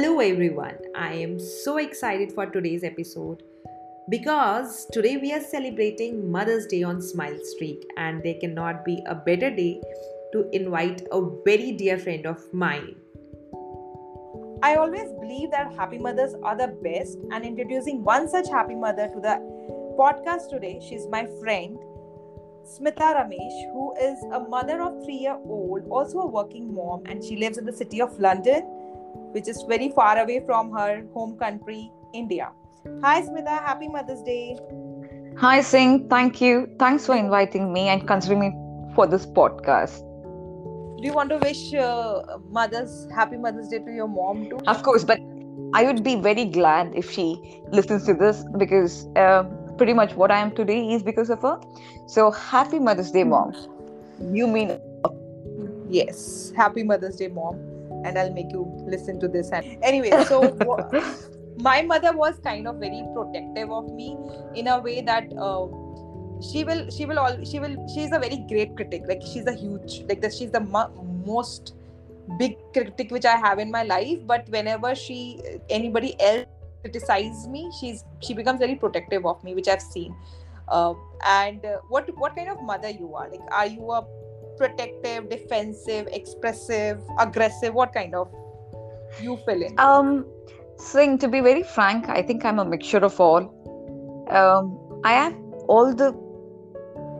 Hello, everyone. I am so excited for today's episode because today we are celebrating Mother's Day on Smile Streak, and there cannot be a better day to invite a very dear friend of mine. I always believe that happy mothers are the best, and introducing one such happy mother to the podcast today, she's my friend Smita Ramesh, who is a mother of three year old, also a working mom, and she lives in the city of London, which is very far away from her home country, India. Hi, Smita. Happy Mother's Day. Hi, Singh. Thank you. Thanks for inviting me and considering me for this podcast. Do you want to wish uh, Mother's Happy Mother's Day to your mom too? Of course, but I would be very glad if she listens to this because uh, pretty much what I am today is because of her. So happy Mother's Day, mom. You mean yes? Happy Mother's Day, mom. And I'll make you listen to this. And anyway, so my mother was kind of very protective of me in a way that. Uh, she will she will all she will she's a very great critic like she's a huge like that she's the mo- most big critic which i have in my life but whenever she anybody else criticizes me she's she becomes very protective of me which i've seen uh, and uh, what what kind of mother you are like are you a protective defensive expressive aggressive what kind of you fill in? Um Singh, to be very frank i think i'm a mixture of all. Um i have all the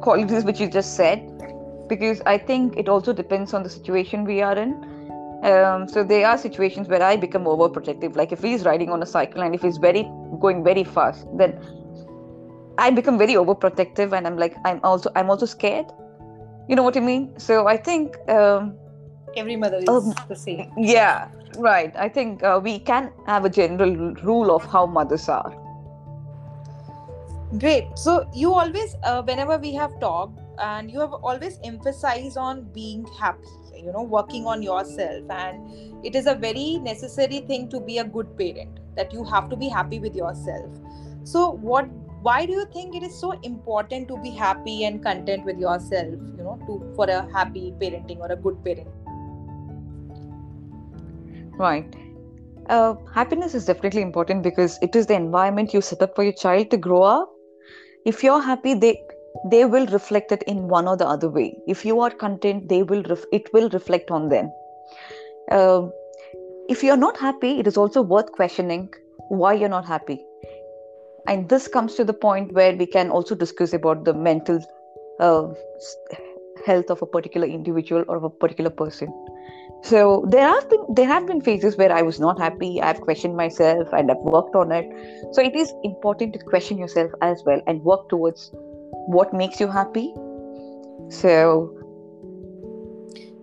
qualities which you just said because i think it also depends on the situation we are in. Um, so there are situations where i become overprotective. Like if he's riding on a cycle and if he's very going very fast then i become very overprotective and i'm like i'm also i'm also scared you know what i mean? So i think um, every mother is um, the same. yeah right. I think uh, we can have a general rule of how mothers are. Great. So you always uh, whenever we have talked and you have always emphasized on being happy you know working on yourself and it is a very necessary thing to be a good parent that you have to be happy with yourself. So what why do you think it is so important to be happy and content with yourself you know to for a happy parenting or a good parent right. Uh, happiness is definitely important because it is the environment you set up for your child to grow up. If you're happy they they will reflect it in one or the other way. If you are content they will ref- it will reflect on them. Uh, if you're not happy it is also worth questioning why you're not happy and this comes to the point where we can also discuss about the mental uh, health of a particular individual or of a particular person. So there have been there have been phases where i was not happy i've questioned myself and i've worked on it. So it is important to question yourself as well and work towards what makes you happy. So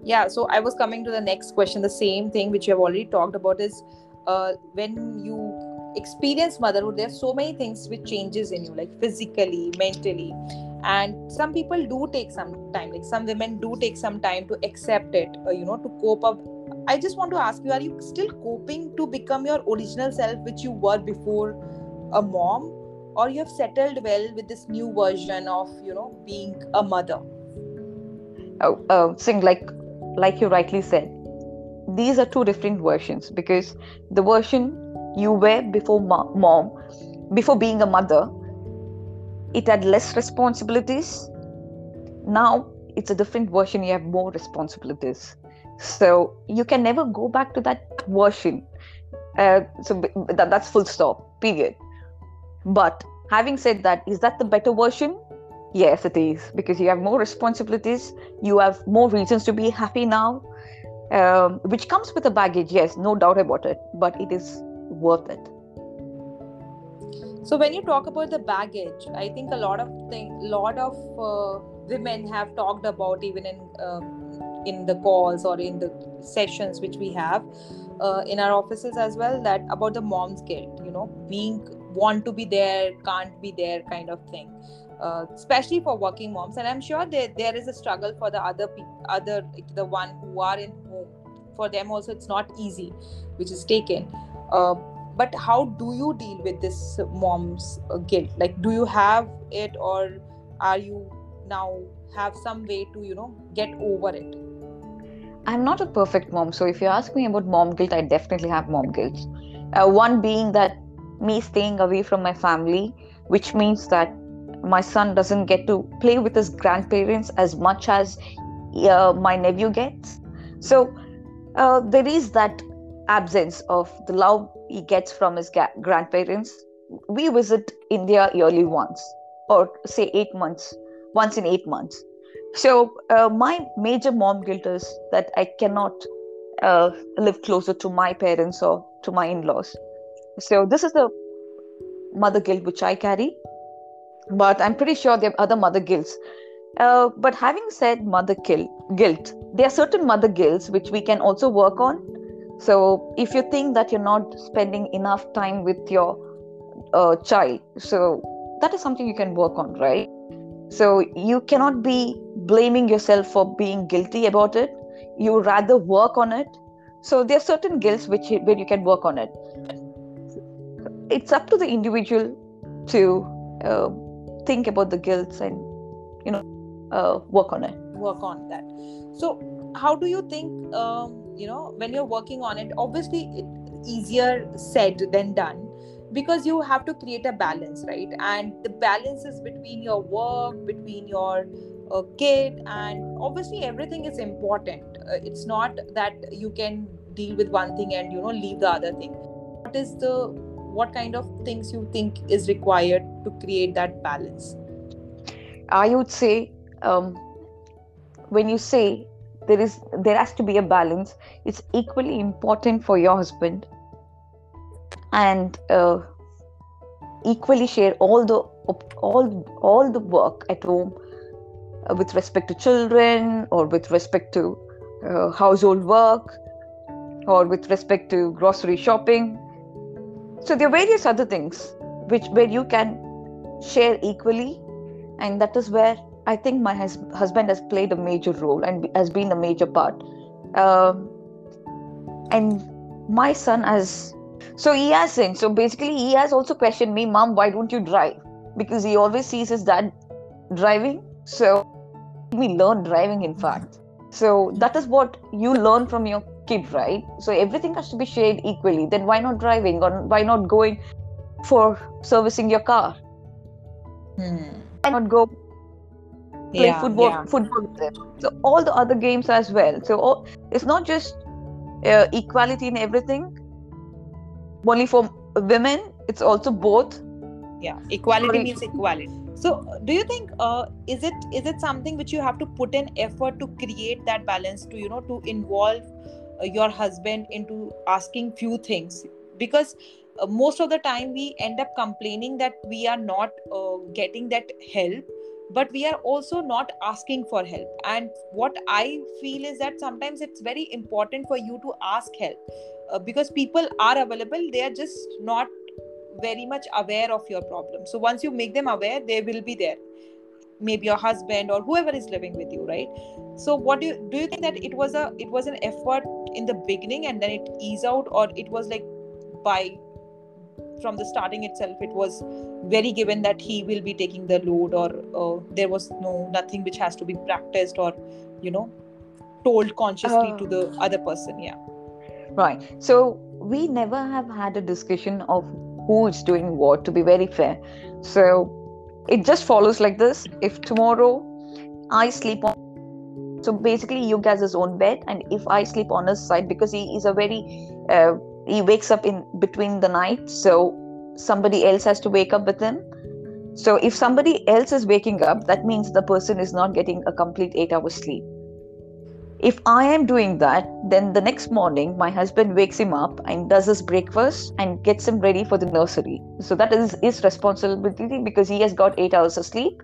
yeah so i was coming to the next question. The same thing which you have already talked about is uh, when you experience motherhood there's so many things which changes in you like physically mentally. And some people do take some time like some women do take some time to accept it uh, you know to cope up. I just want to ask you are you still coping to become your original self which you were before a mom? Or you have settled well with this new version of you know being a mother? Oh uh, Singh like like you rightly said these are two different versions because the version you were before mom before being a mother it had less responsibilities. Now it's a different version you have more responsibilities. So you can never go back to that version. Uh, so that, that's full stop period. But having said that is that the better version? Yes it is because you have more responsibilities you have more reasons to be happy now um, which comes with a baggage yes no doubt about it but it is worth it. So when you talk about the baggage i think a lot of thing lot of uh, women have talked about even in um, in the calls or in the sessions which we have uh, in our offices as well that about the mom's guilt you know being want to be there can't be there kind of thing uh, especially for working moms. And i'm sure there, there is a struggle for the other other the one who are in home. For them also it's not easy which is taken uh, but how do you deal with this mom's uh, guilt like do you have it or are you now have some way to you know get over it I'm not a perfect mom. So if you ask me about mom guilt, I definitely have mom guilt. Uh, one being that me staying away from my family, which means that my son doesn't get to play with his grandparents as much as uh, my nephew gets. So uh, there is that absence of the love he gets from his ga- grandparents. We visit India yearly once, or say eight months, once in eight months. So uh, my major mom guilt is that I cannot uh, live closer to my parents or to my in-laws. So this is the mother guilt which I carry, but I'm pretty sure there are other mother guilts. Uh, but having said mother guilt, guilt, there are certain mother guilts which we can also work on. So if you think that you're not spending enough time with your uh, child, so that is something you can work on, right? So you cannot be blaming yourself for being guilty about it. You rather work on it. So there are certain guilts which where you can work on it. It's up to the individual to uh, think about the guilts and you know uh, work on it. Work on that. So how do you think? Um, you know, when you're working on it, obviously easier said than done because you have to create a balance right? And the balance is between your work between your uh, kid and obviously everything is important. Uh, it's not that you can deal with one thing and you know leave the other thing. What is the what kind of things you think is required to create that balance? I would say um, when you say there is there has to be a balance. It's equally important for your husband and uh, equally share all the all all the work at home uh, with respect to children or with respect to uh, household work or with respect to grocery shopping. So there are various other things which where you can share equally and that is where i think my hus- husband has played a major role and has been a major part um, and my son has so he has sinned. So basically, he has also questioned me, Mom, why don't you drive? Because he always sees his dad driving. So we learn driving, in fact. So that is what you learn from your kid, right? So everything has to be shared equally. Then why not driving or why not going for servicing your car? hmm. Why not go play yeah, football, yeah. football with them? So all the other games as well. So all, it's not just uh, equality in everything only for women it's also both yeah equality means equality so do you think uh, is it is it something which you have to put in effort to create that balance to you know to involve uh, your husband into asking few things because uh, most of the time we end up complaining that we are not uh, getting that help but we are also not asking for help. And what i feel is that sometimes it's very important for you to ask help uh, because people are available. They are just not very much aware of your problem. So once you make them aware they will be there. Maybe your husband or whoever is living with you right? So what do you do you think that it was a it was an effort in the beginning and then it eased out or it was like by from the starting itself it was very given that he will be taking the load or uh, there was no nothing which has to be practiced or you know told consciously Uh, to the other person yeah Right. So we never have had a discussion of who is doing what, to be very fair. So it just follows like this. If tomorrow I sleep on, so basically you guys his own bed, and if I sleep on his side because he is a very, uh, he wakes up in between the night, so somebody else has to wake up with him. So if somebody else is waking up, that means the person is not getting a complete 8 hour sleep if I am doing that, then the next morning my husband wakes him up and does his breakfast and gets him ready for the nursery. So that is his responsibility because he has got eight hours of sleep.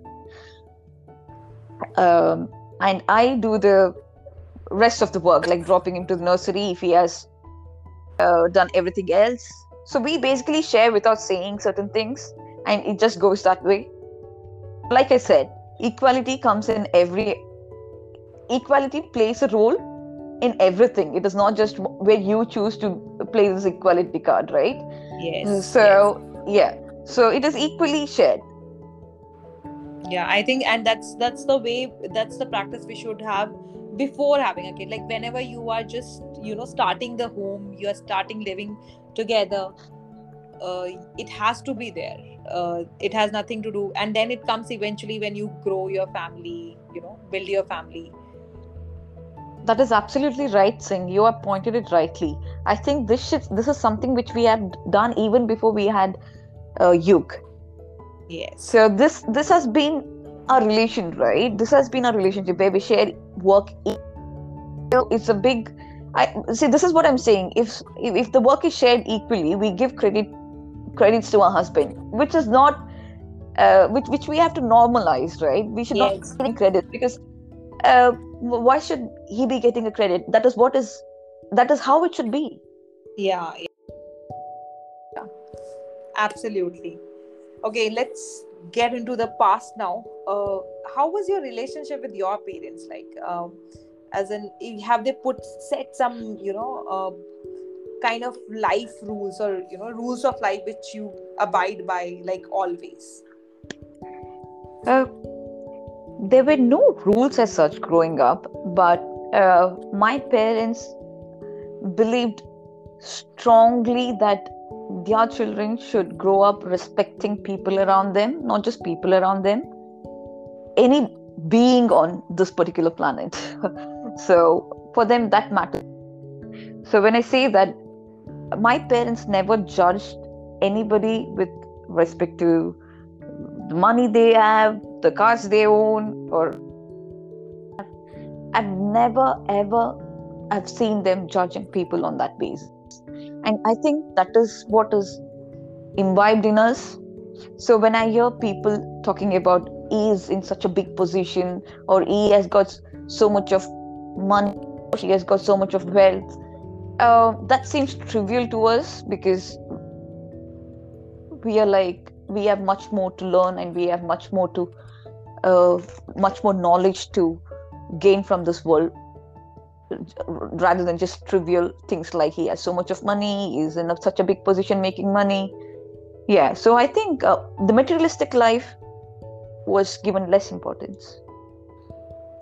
Um, and I do the rest of the work, like dropping him to the nursery if he has uh, done everything else. So we basically share without saying certain things, and it just goes that way. Like I said, equality comes in every equality plays a role in everything. It is not just where you choose to play this equality card, right? yes So, yeah. So it is equally shared. yeah i think and that's that's the way that's the practice we should have before having a kid like whenever you are just you know starting the home you are starting living together uh, it has to be there. Uh, it has nothing to do. And then it comes eventually when you grow your family you know build your family. That is absolutely right singh. You have pointed it rightly. I think this should, this is something which we had done even before we had uh, yug. Yes. So this this has been a relation right this has been a relationship where we share work it's a big i see this is what i'm saying if if, the work is shared equally we give credit credits to our husband which is not uh, which which we have to normalize right we should Yes. not give credit because uh, why should he be getting a credit that is what is that is how it should be yeah. Yeah. absolutely okay let's get into the past now uh, how was your relationship with your parents? Like um, as in have they put set some you know uh, kind of life rules or you know rules of life which you abide by like always? Uh, there were no rules as such growing up but uh, my parents believed strongly that their children should grow up respecting people around them not just people around them any being on this particular planet. So for them that matters. So when i say that my parents never judged anybody with respect to the money they have the cars they own or i've never ever i've seen them judging people on that basis and i think that is what is imbibed in us. So when i hear people talking about he is in such a big position or he has got so much of money or she has got so much of wealth uh, that seems trivial to us because we are like we have much more to learn and we have much more to uh, much more knowledge to gain from this world rather than just trivial things like he has so much of money he's in such a big position making money. Yeah so i think uh, the materialistic life was given less importance.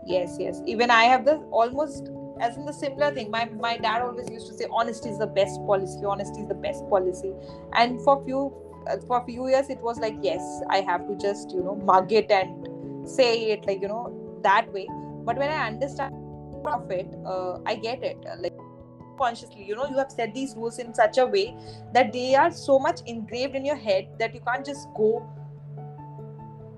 Yes yes. Even i have the almost as in the similar thing. My my dad always used to say honesty is the best policy. Honesty is the best policy. And for few uh, for few years it was like yes i have to just you know mug it and say it like you know that way. But when i understand of it uh, i get it. Uh, like consciously you know you have set these rules in such a way that they are so much engraved in your head that you can't just go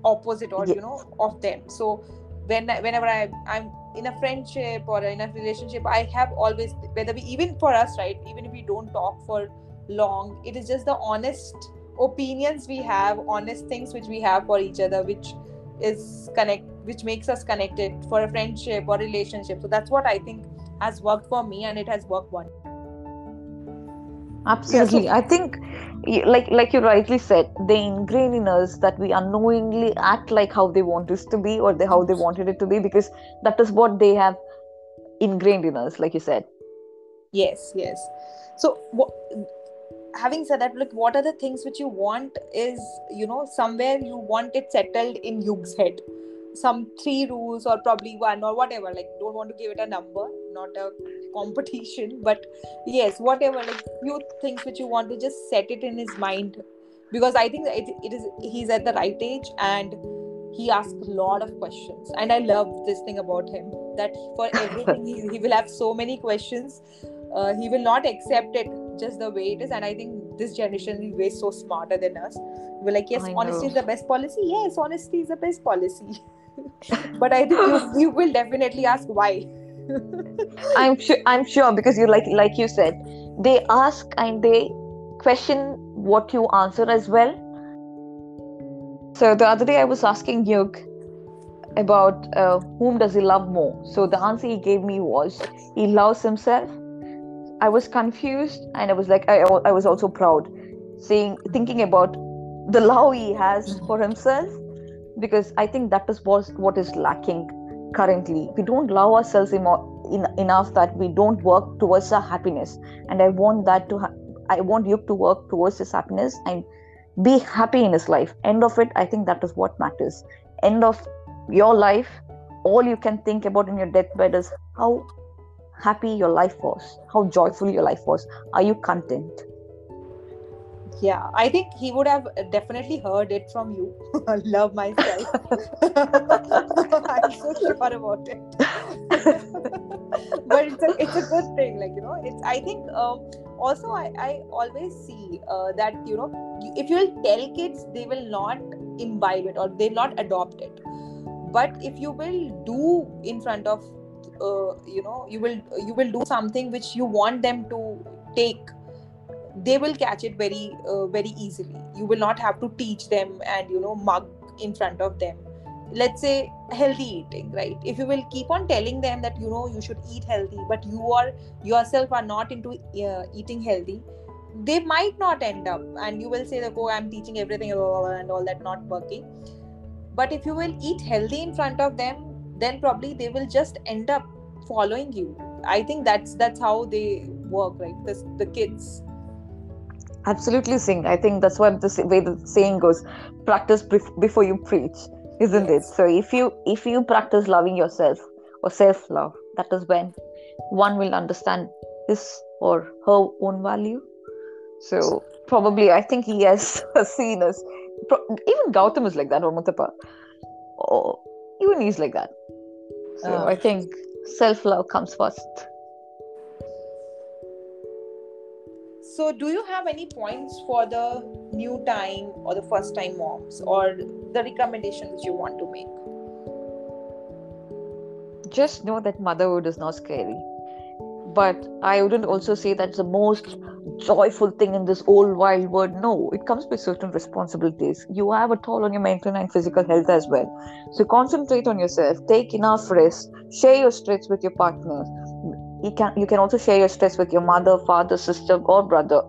opposite or you know of them. So when whenever I, i'm in a friendship or in a relationship i have always whether we even for us right even if we don't talk for long it is just the honest opinions we have honest things which we have for each other which is connect which makes us connected for a friendship or relationship. So that's what i think has worked for me and it has worked one absolutely. I think like like you rightly said they ingrain in us that we unknowingly act like how they want us to be or they, how they wanted it to be because that is what they have ingrained in us like you said. Yes yes. So what having said that like what are the things which you want is you know somewhere you want it settled in Yug's head. Some three rules or probably one or whatever like don't want to give it a number not a competition but yes whatever like few things which you want to just set it in his mind. Because i think it, it is he's at the right age and he asks a lot of questions. And i love this thing about him that for everything he, he will have so many questions. Uh, he will not accept it just the way it is and i think this generation is way so smarter than us. We're like yes I honesty know. is the best policy. Yes honesty is the best policy. But i think you, you will definitely ask why. I'm sure i'm sure because you like like you said they ask and they question what you answer as well. So the other day i was asking yug about uh, whom does he love more? So the answer he gave me was he loves himself i was confused and i was like i, I was also proud seeing thinking about the love he has for himself because i think that is what, what is lacking currently. We don't love ourselves emo- in, enough that we don't work towards our happiness. And i want that to ha- i want you to work towards his happiness and be happy in his life. End of it i think that is what matters. End of your life, all you can think about in your deathbed is how happy your life was, how joyful your life was. Are you content? yeah i think he would have definitely heard it from you love myself i'm so sure about it but it's a, it's a good thing like you know it's i think um, also I, I always see uh, that you know if you will tell kids they will not imbibe it or they'll not adopt it but if you will do in front of uh, you know you will you will do something which you want them to take. They will catch it very uh, very easily. You will not have to teach them and you know mug in front of them. Let's say healthy eating right? If you will keep on telling them that you know you should eat healthy but you are yourself are not into uh, eating healthy they might not end up. And you will say that oh i'm teaching everything and all that not working. But if you will eat healthy in front of them then probably they will just end up following you. I think that's that's how they work right? The, the kids. Absolutely Singh i think that's what the way the saying goes practice before you preach isn't yes. it so if you if you practice loving yourself or self love that is when one will understand his or her own value. So probably i think he has seen us. Even gautam is like that or mutapa or even he's like that so uh, i think self love comes first So, do you have any points for the new time or the first time moms or the recommendations you want to make? Just know that motherhood is not scary. But I wouldn't also say that's the most joyful thing in this old wild world. No, it comes with certain responsibilities. You have a toll on your mental and physical health as well. So concentrate on yourself, take enough rest, share your stress with your partner. you can you can also share your stress with your mother father sister or brother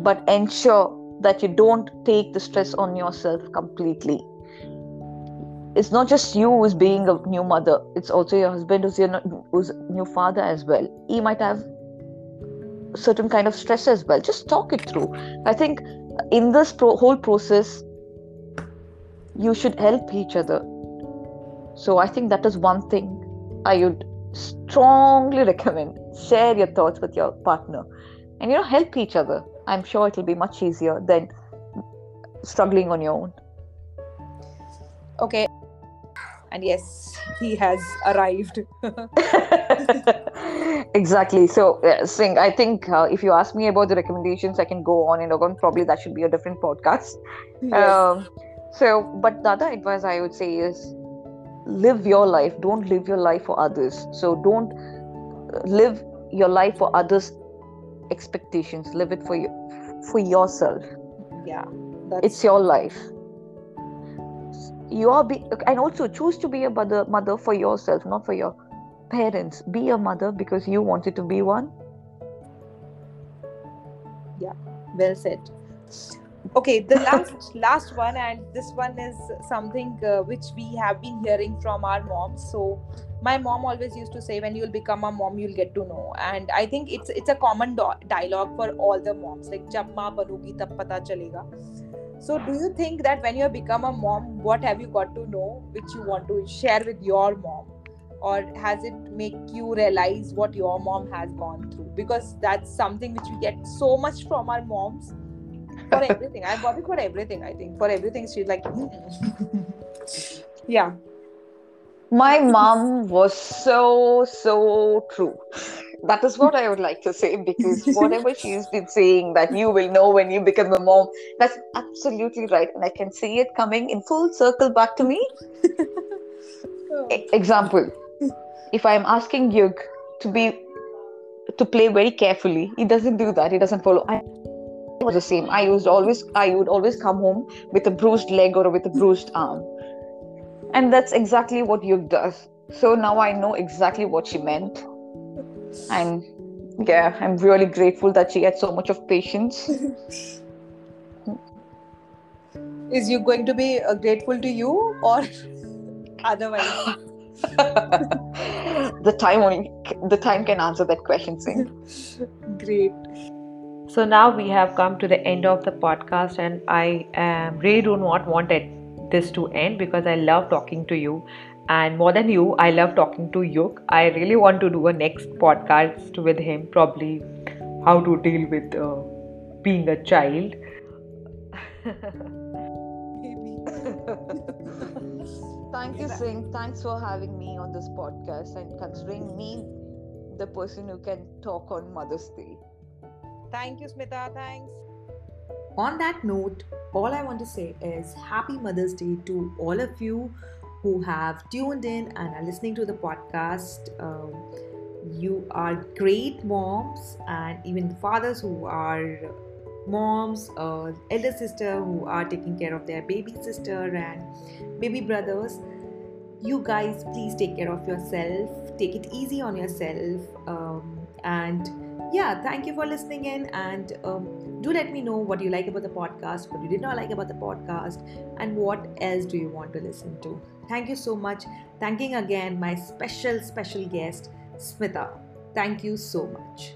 but ensure that you don't take the stress on yourself completely it's not just you who's being a new mother it's also your husband who's your who's new father as well he might have certain kind of stress as well. Just talk it through. I think in this pro- whole process you should help each other. So i think that is one thing i would strongly recommend. Share your thoughts with your partner and you know help each other. I'm sure it'll be much easier than struggling on your own. Okay and yes he has arrived. Exactly. So uh, Singh i think uh, if you ask me about the recommendations i can go on and on. Probably that should be a different podcast. Yes. um, so but the other advice i would say is live your life. Don't live your life for others. So don't live your life for others expectations. Live it for you for yourself. Yeah it's your life you are be and also choose to be a mother mother for yourself not for your parents. Be a mother because you wanted to be one. Yeah well said. Okay the last last one and this one is something uh, which we have been hearing from our moms. So my mom always used to say when you'll become a mom you'll get to know. And i think it's it's a common do- dialogue for all the moms. Like jab maa banugi tab pata chalega so do you think that when you have become a mom what have you got to know which you want to share with your mom or has it make you realize what your mom has gone through because that's something which we get so much from our moms for everything. I've got it for everything. I think for everything, she's like, hmm. yeah. My mom was so so true. That is what I would like to say because whatever she's been saying that you will know when you become a mom, that's absolutely right, and I can see it coming in full circle back to me. E- example: If I am asking Yug to be to play very carefully, he doesn't do that. He doesn't follow. I was the same. I used always I would always come home with a bruised leg or with a bruised arm. And that's exactly what Yug does. So now I know exactly what she meant. And yeah, I'm really grateful that she had so much of patience. Is you going to be uh, grateful to you or otherwise? the time only the time can answer that question, Singh. Great. So now we have come to the end of the podcast, and I um, really do not want it this to end because I love talking to you. And more than you, I love talking to Yug. I really want to do a next podcast with him, probably how to deal with uh, being a child. Thank you, Singh. Thanks for having me on this podcast and considering me the person who can talk on Mother's Day. Thank you, Smita. Thanks. On that note, all I want to say is Happy Mother's Day to all of you who have tuned in and are listening to the podcast. Um, you are great moms, and even fathers who are moms, uh, elder sister who are taking care of their baby sister and baby brothers. You guys, please take care of yourself. Take it easy on yourself. Um, and yeah, thank you for listening in. And um, do let me know what you like about the podcast, what you did not like about the podcast, and what else do you want to listen to. Thank you so much. Thanking again my special, special guest, Smita. Thank you so much.